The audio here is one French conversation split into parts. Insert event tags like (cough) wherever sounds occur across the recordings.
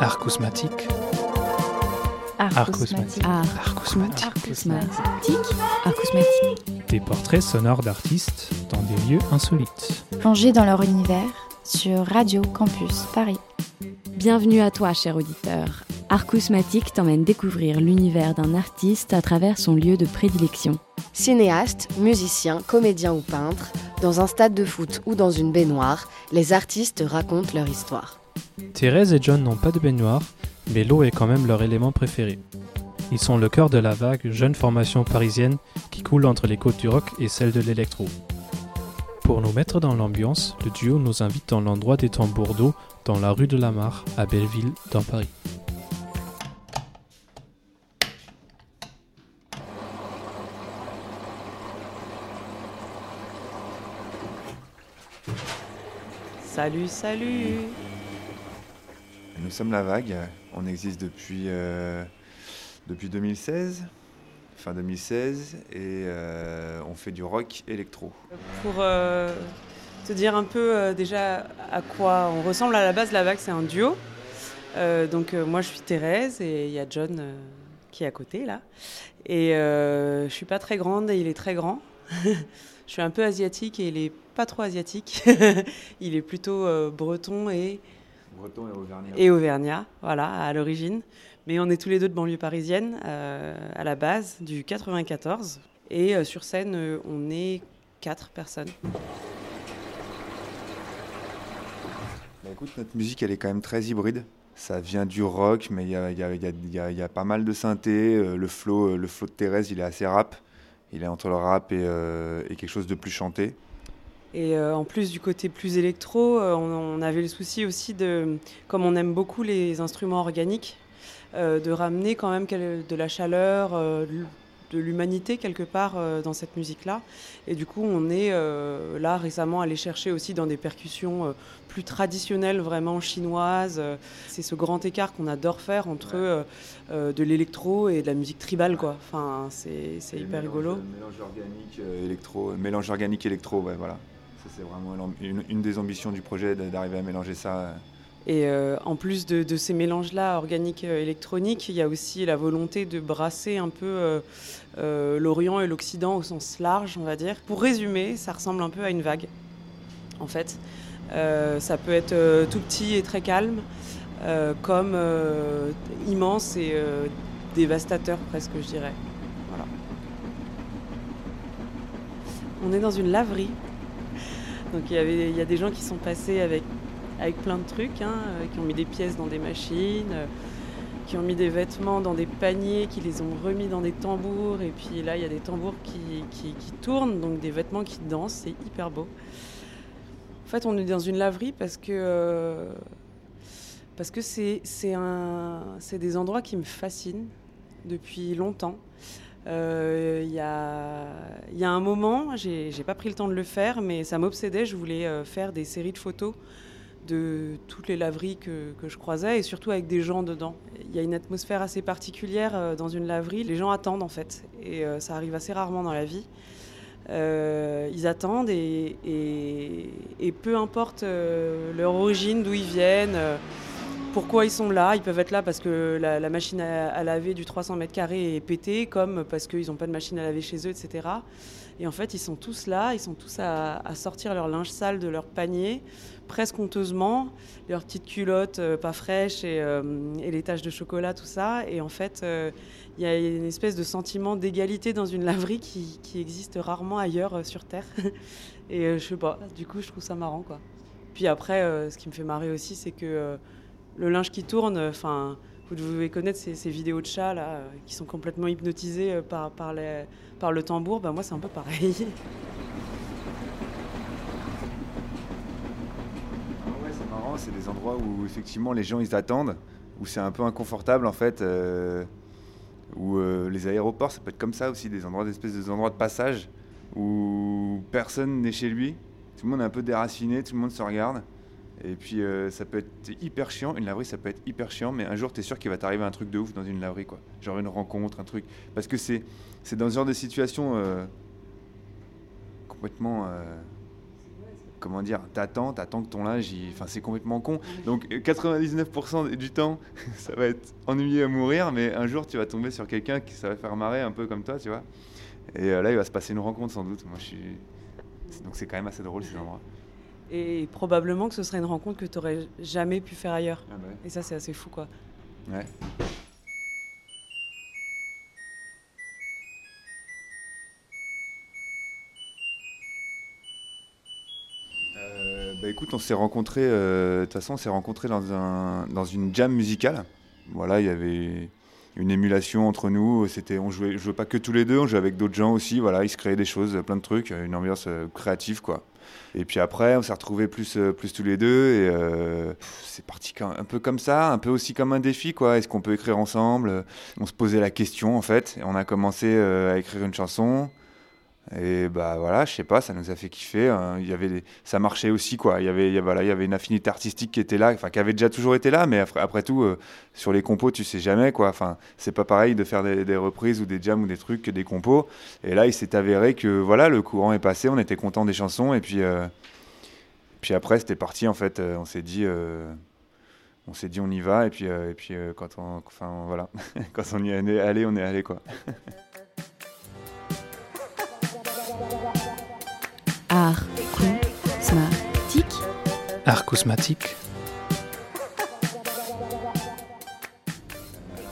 Arcousmatique. Arcousmatique. Arcousmatique. Arcousmatique. Arcousmatique. Des portraits sonores d'artistes dans des lieux insolites. Plongés dans leur univers sur Radio Campus Paris. Bienvenue à toi, cher auditeur. Arcousmatique t'emmène découvrir l'univers d'un artiste à travers son lieu de prédilection. Cinéaste, musicien, comédien ou peintre, dans un stade de foot ou dans une baignoire, les artistes racontent leur histoire. Thérèse et John n'ont pas de baignoire, mais l'eau est quand même leur élément préféré. Ils sont le cœur de la vague jeune formation parisienne qui coule entre les côtes du rock et celles de l'électro. Pour nous mettre dans l'ambiance, le duo nous invite dans l'endroit des tambours d'eau dans la rue de la Mare à Belleville, dans Paris. Salut, salut Nous sommes La Vague, on existe depuis, euh, depuis 2016, fin 2016, et euh, on fait du rock électro. Pour euh, te dire un peu déjà à quoi on ressemble à la base, La Vague c'est un duo. Donc moi je suis Thérèse et il y a John qui est à côté là. Et je suis pas très grande et il est très grand. (laughs) je suis un peu asiatique et il est pas trop asiatique. (laughs) il est plutôt breton et Breton et Auvergnat. et Auvergnat, voilà, à l'origine. Mais on est tous les deux de banlieue parisienne, euh, à la base du 94. Et euh, sur scène, euh, on est quatre personnes. Bah, écoute, notre musique elle est quand même très hybride. Ça vient du rock, mais il y a, y y y pas mal de synthé. euh, Le flow, euh, le flow de Thérèse, il est assez rap. Il est entre le rap et, euh, et quelque chose de plus chanté. Et euh, en plus du côté plus électro, euh, on, on avait le souci aussi de, comme on aime beaucoup les instruments organiques, euh, de ramener quand même de la chaleur, de l'humanité quelque part dans cette musique-là. Et du coup, on est là récemment allé chercher aussi dans des percussions plus traditionnelles, vraiment chinoises. C'est ce grand écart qu'on adore faire entre de l'électro et de la musique tribale, quoi. Enfin, c'est hyper mélange- rigolo. Mélange organique électro, mélange organique électro, ouais, voilà. C'est vraiment une, des ambitions du projet d'arriver à mélanger ça. euh. Et euh, en plus de, ces mélanges-là organiques euh, électroniques, il y a aussi la volonté de brasser un peu l'Orient et l'Occident au sens large, on va dire. Pour résumer, ça ressemble un peu à une vague, en fait. Ça peut être tout petit et très calme, comme immense et dévastateur presque, je dirais. Voilà. On est dans une laverie. Donc il y, avait, il y a des gens qui sont passés avec avec plein de trucs, hein, euh, qui ont mis des pièces dans des machines, euh, qui ont mis des vêtements dans des paniers, qui les ont remis dans des tambours. Et puis là, il y a des tambours qui, qui- qui tournent, donc des vêtements qui dansent. C'est hyper beau. En fait, on est dans une laverie parce que euh, parce que c'est des endroits qui me fascinent depuis longtemps. Euh, Il y, a, un moment, j'ai pas pris le temps de le faire, mais ça m'obsédait. Je voulais euh, faire des séries de photos de toutes les laveries que, je croisais et surtout avec des gens dedans. Il y a une atmosphère assez particulière euh, dans une laverie. Les gens attendent en fait et ça arrive assez rarement dans la vie. Ils attendent et, peu importe leur origine, d'où ils viennent, pourquoi ils sont là. Ils peuvent être là parce que la, machine à, laver du 300 mètres carrés est pétée, comme parce qu'ils n'ont pas de machine à laver chez eux, etc. Et en fait, ils sont tous là, ils sont tous à, sortir leur linge sale de leur panier, presque honteusement, leurs petites culottes euh, pas fraîches et, euh, et les taches de chocolat, tout ça. Et en fait, euh, il y a une espèce de sentiment d'égalité dans une laverie qui, qui existe rarement ailleurs sur Terre. (laughs) et je sais pas, du coup, je trouve ça marrant, quoi. Puis après, ce qui me fait marrer aussi, c'est que le linge qui tourne, enfin, vous devez connaître ces, ces vidéos de chats là, euh, qui sont complètement hypnotisés euh, par, le tambour. Bah, moi, c'est un peu pareil. (laughs) Ah c'est des endroits où effectivement les gens ils attendent, où c'est un peu inconfortable en fait, euh, où euh, les aéroports ça peut être comme ça aussi, des endroits d'espèces de endroits de passage où personne n'est chez lui, tout le monde est un peu déraciné, tout le monde se regarde. Et puis euh, ça peut être hyper chiant, une laverie ça peut être hyper chiant, mais un jour tu es sûr qu'il va t'arriver un truc de ouf dans une laverie quoi. Genre une rencontre, un truc. Parce que c'est c'est dans ce genre de situation euh, complètement euh, comment dire, t'attends, t'attends que ton linge, enfin c'est complètement con. Donc 99% du temps, (laughs) ça va être ennuyé à mourir, mais un jour tu vas tomber sur quelqu'un qui ça va faire marrer un peu comme toi, tu vois. Et là, il va se passer une rencontre sans doute. Moi, je. Donc c'est quand même assez drôle ces endroits. Et probablement que ce serait une rencontre que tu n'aurais jamais pu faire ailleurs. Ah bah Et ça, c'est assez fou, quoi. Ouais. Euh, bah écoute, on s'est rencontrés, euh, de toute façon, on s'est rencontrés dans, un, dans une jam musicale. Voilà, il y avait une émulation entre nous. C'était, on jouait, jouait pas que tous les deux, on jouait avec d'autres gens aussi. Voilà, il se créait des choses, plein de trucs, une ambiance euh, créative, quoi. Et puis après, on s'est retrouvés plus, euh, plus tous les deux et euh, c'est parti un peu comme ça, un peu aussi comme un défi, quoi. Est-ce qu'on peut écrire ensemble? On se posait la question en fait, et on a commencé à écrire une chanson. Et bah voilà, je sais pas, ça nous a fait kiffer. Hein. Il y avait ça marchait aussi quoi. Il y avait, voilà, il y avait une affinité artistique qui était là, enfin qui avait déjà toujours été là, mais après, tout, euh, sur les compos, tu sais jamais quoi. Enfin, c'est pas pareil de faire des, reprises ou des jams ou des trucs que des compos. Et là, il s'est avéré que voilà, le courant est passé, on était content des chansons et puis, euh, puis après c'était parti en fait. Euh, on s'est dit, on s'est dit on y va et puis et puis quand on, enfin voilà, (laughs) quand on y est allé, on est allé quoi. (laughs) Art Arcousmatique.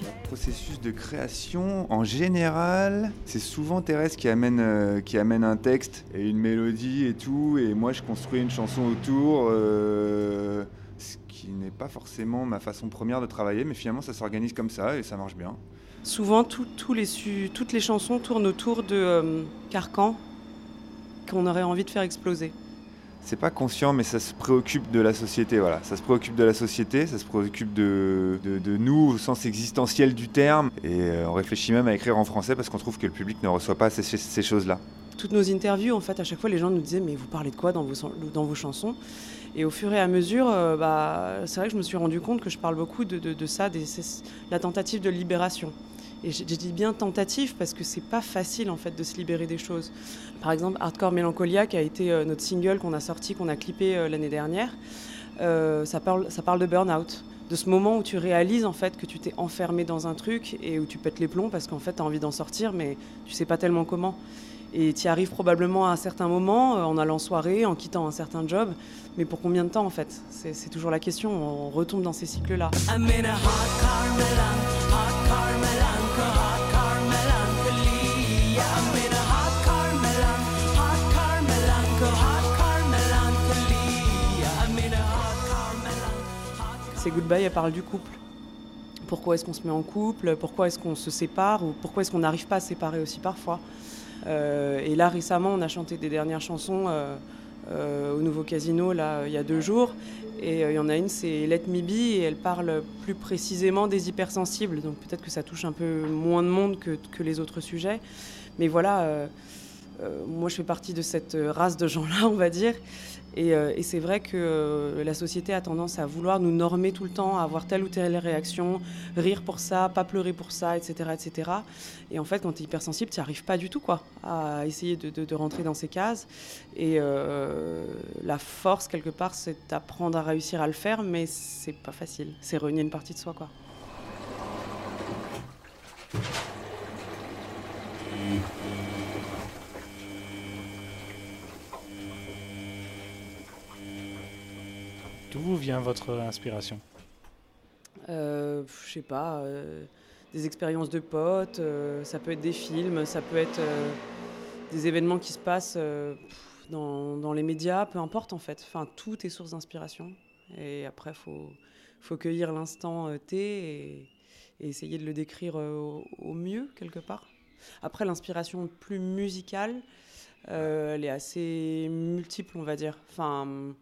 Le processus de création, en général, c'est souvent Thérèse qui amène, euh, qui amène un texte et une mélodie et tout, et moi je construis une chanson autour. Euh, ce qui n'est pas forcément ma façon première de travailler, mais finalement ça s'organise comme ça et ça marche bien. Souvent, les, toutes les chansons tournent autour de euh, carcans qu'on aurait envie de faire exploser. C'est pas conscient, mais ça se préoccupe de la société. Voilà, ça se préoccupe de la société, ça se préoccupe de, de, nous au sens existentiel du terme. Et euh, on réfléchit même à écrire en français parce qu'on trouve que le public ne reçoit pas ces, ces choses-là. Toutes nos interviews, en fait, à chaque fois, les gens nous disaient mais vous parlez de quoi dans vos, dans vos chansons? Et au fur et à mesure, euh, bah, c'est vrai que je me suis rendu compte que je parle beaucoup de, de, de ça, des, la tentative de libération. Et j'ai dit bien tentative parce que c'est pas facile en fait de se libérer des choses. Par exemple, Hardcore Melancholia, qui a été euh, notre single qu'on a sorti, qu'on a clippé euh, l'année dernière, euh, ça, parle, ça parle de burn-out. De ce moment où tu réalises en fait que tu t'es enfermé dans un truc et où tu pètes les plombs parce qu'en fait tu as envie d'en sortir mais tu sais pas tellement comment. Et tu y arrives probablement à un certain moment, en allant en soirée, en quittant un certain job. Mais pour combien de temps en fait? C'est toujours la question, on retombe dans ces cycles-là. C'est Goodbye, elle parle du couple. Pourquoi est-ce qu'on se met en couple? Pourquoi est-ce qu'on se sépare? Ou pourquoi est-ce qu'on n'arrive pas à se séparer aussi parfois? Euh, Et là, récemment, on a chanté des dernières chansons euh, euh, au Nouveau Casino, là, il y a deux jours. Et il y en a une, c'est Let Me Be, et elle parle plus précisément des hypersensibles. Donc peut-être que ça touche un peu moins de monde que, que les autres sujets. Mais voilà, moi je fais partie de cette race de gens-là, on va dire. Euh, et, c'est vrai que euh, la société a tendance à vouloir nous normer tout le temps, à avoir telle ou telle réaction, rire pour ça, pas pleurer pour ça, etc. etc. Et en fait, quand tu es hypersensible, tu n'y arrives pas du tout quoi, à essayer de, rentrer dans ces cases. Et euh, la force, quelque part, c'est d'apprendre à réussir à le faire, mais c'est pas facile. C'est réunir une partie de soi. quoi. Vient votre inspiration? Euh, Je sais pas, euh, des expériences de potes, euh, ça peut être des films, ça peut être des événements qui se passent dans, les médias, peu importe en fait. Enfin, tout est source d'inspiration. Et après, il faut, cueillir l'instant T et, essayer de le décrire au mieux, quelque part. Après, l'inspiration plus musicale, elle est assez multiple, on va dire. Enfin,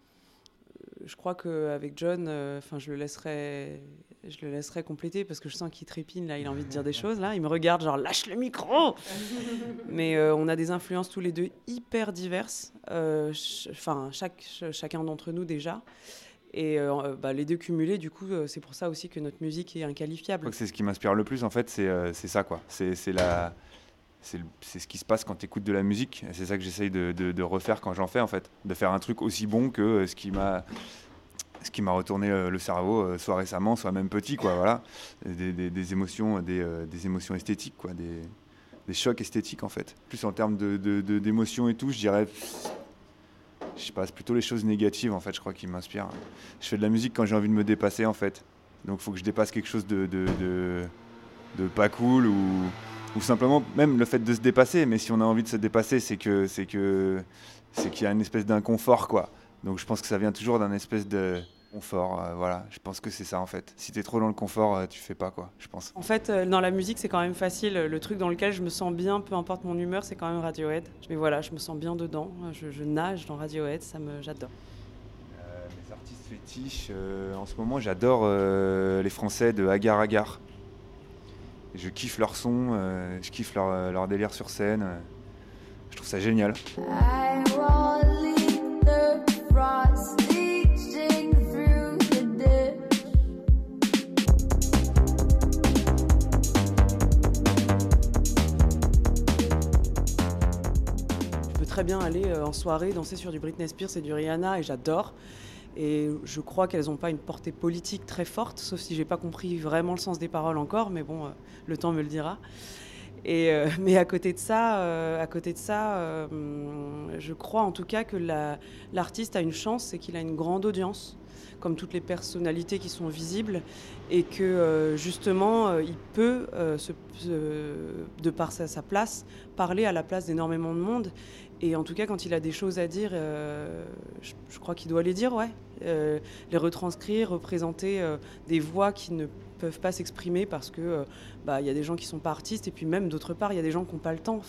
je crois qu'avec John, euh, enfin, je le laisserai, je le laisserai compléter parce que je sens qu'il trépine là, il a envie de dire des choses là, il me regarde genre lâche le micro. (laughs) Mais euh, on a des influences tous les deux hyper diverses, euh, enfin chaque, chacun d'entre nous déjà. Et bah, les deux cumulés, du coup, c'est pour ça aussi que notre musique est inqualifiable. C'est ce qui m'inspire le plus, en fait, c'est ça, quoi. C'est la, c'est ce qui se passe quand tu écoutes de la musique. C'est ça que j'essaye de, de, refaire quand j'en fais, en fait. De faire un truc aussi bon que ce qui m'a ce qui m'a retourné le cerveau, soit récemment, soit même petit, quoi, voilà. Des, émotions, des, émotions esthétiques, quoi, des, chocs esthétiques, en fait. Plus en termes d'émotions et tout, je dirais je sais pas, c'est plutôt les choses négatives en fait, je crois, qui m'inspirent. Je fais de la musique quand j'ai envie de me dépasser en fait. Donc il faut que je dépasse quelque chose de, de, de, pas cool ou, ou, simplement même le fait de se dépasser. Mais si on a envie de se dépasser, c'est que c'est que c'est qu'il y a une espèce d'inconfort quoi. Donc je pense que ça vient toujours d'un espèce de confort. Euh, voilà, je pense que c'est ça en fait. Si tu es trop dans le confort, euh, tu fais pas quoi, je pense. En fait, euh, dans la musique, c'est quand même facile. Le truc dans lequel je me sens bien, peu importe mon humeur, c'est quand même Radiohead. Mais voilà, je me sens bien dedans. Je, nage dans Radiohead, ça me, j'adore. mes artistes fétiches, en ce moment, j'adore les Français de Agar Agar. Je kiffe leur son, je kiffe leur, leur, délire sur scène. je trouve ça génial. très bien aller euh, en soirée danser sur du Britney Spears et du Rihanna et j'adore. Et je crois qu'elles n'ont pas une portée politique très forte, sauf si j'ai pas compris vraiment le sens des paroles encore, mais bon, euh, le temps me le dira. Et, euh, (laughs) mais à côté de ça, à côté de ça je crois en tout cas que l'artiste a une chance, c'est qu'il a une grande audience, comme toutes les personnalités qui sont visibles, et que justement, il peut, de par sa, place, parler à la place d'énormément de monde. Et en tout cas, quand il a des choses à dire, euh, je, crois qu'il doit les dire, ouais. Euh, les retranscrire, représenter euh, des voix qui ne peuvent pas s'exprimer parce que bah il y a des gens qui sont pas artistes et puis même d'autre part il y a des gens qui n'ont pas le temps.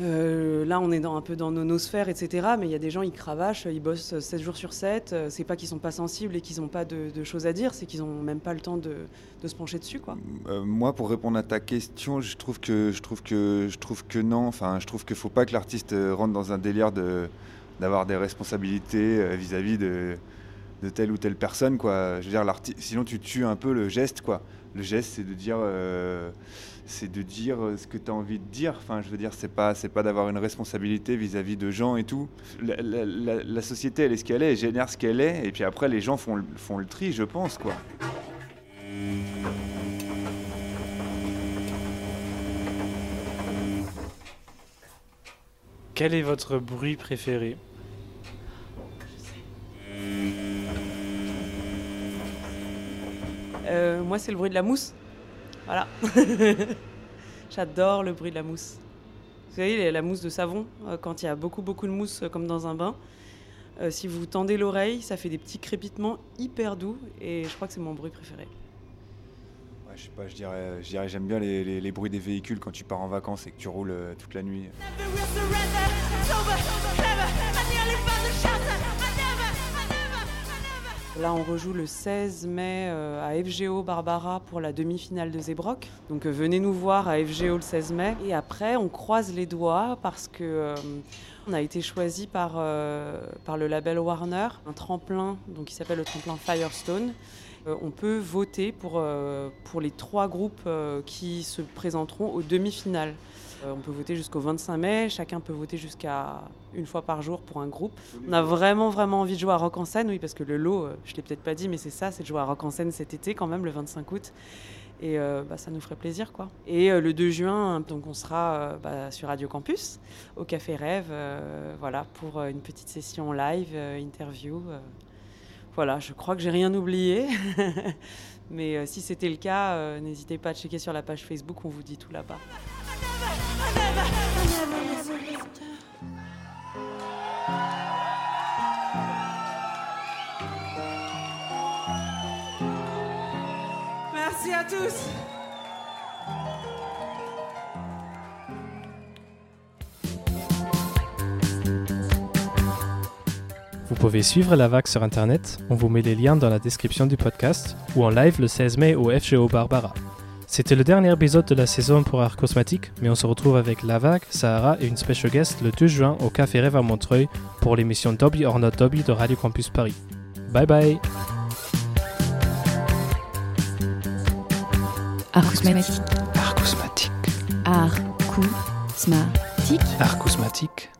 Euh, là, on est un peu dans nos sphères, etc. Mais il y a des gens, ils cravachent, ils bossent 7 jours sur 7. Euh, c'est pas qu'ils sont pas sensibles et qu'ils n'ont pas de, choses à dire, c'est qu'ils n'ont même pas le temps de, se pencher dessus. Quoi. Euh, moi, pour répondre à ta question, je trouve que, je trouve que, je trouve que non. Enfin, je trouve qu'il ne faut pas que l'artiste rentre dans un délire d'avoir des responsabilités vis-à-vis de, de, telle ou telle personne. Quoi. Je veux dire, sinon, tu tues un peu le geste. Quoi. Le geste, c'est de dire c'est de dire euh, ce que tu as envie de dire. Enfin, je veux dire, c'est pas, c'est pas d'avoir une responsabilité vis-à-vis de gens et tout. La, société, elle est ce qu'elle est, elle génère ce qu'elle est, et puis après, les gens font, font le tri, je pense, quoi. Quel est votre bruit préféré? Moi, c'est le bruit de la mousse. Voilà. (laughs) J'adore le bruit de la mousse. Vous savez, la mousse de savon, euh, quand il y a beaucoup, beaucoup de mousse, euh, comme dans un bain, euh, si vous tendez l'oreille, ça fait des petits crépitements hyper doux et je crois que c'est mon bruit préféré. Ouais, je sais pas, je dirais, je dirais j'aime bien les, les, bruits des véhicules quand tu pars en vacances et que tu roules toute la nuit. Là, on rejoue le 16 mai euh, à FGO Barbara pour la demi-finale de Zébrock. Donc euh, venez nous voir à FGO le 16 mai. Et après, on croise les doigts parce que euh, a été choisi par, par le label Warner, un tremplin donc qui s'appelle le tremplin Firestone. on peut voter pour, pour les trois groupes qui se présenteront aux demi-finales. Euh, on peut voter jusqu'au 25 mai, chacun peut voter jusqu'à une fois par jour pour un groupe. On a vraiment vraiment envie de jouer à Rock en scène, oui, parce que le lot, euh, je l'ai peut-être pas dit, mais c'est ça, c'est de jouer à Rock en scène cet été quand même, le 25 août. Et euh, bah, ça nous ferait plaisir, quoi. Et le 2 juin, donc on sera bah, sur Radio Campus, au Café Rêve, voilà, pour une petite session live, interview. voilà, je crois que j'ai rien oublié. (laughs) Mais si c'était le cas, n'hésitez pas à checker sur la page Facebook, on vous dit tout là-bas. Merci à tous. Vous pouvez suivre la vague sur internet, on vous met les liens dans la description du podcast ou en live le 16 mai au FGO Barbara. C'était le dernier épisode de la saison pour Art Cosmatique, mais on se retrouve avec La Vague, Sahara et une special guest le 2 juin au Café Rêve à Montreuil pour l'émission Dobby or Not Dobby de Radio Campus Paris. Bye bye Art Cosmatique. Art Cosmatique.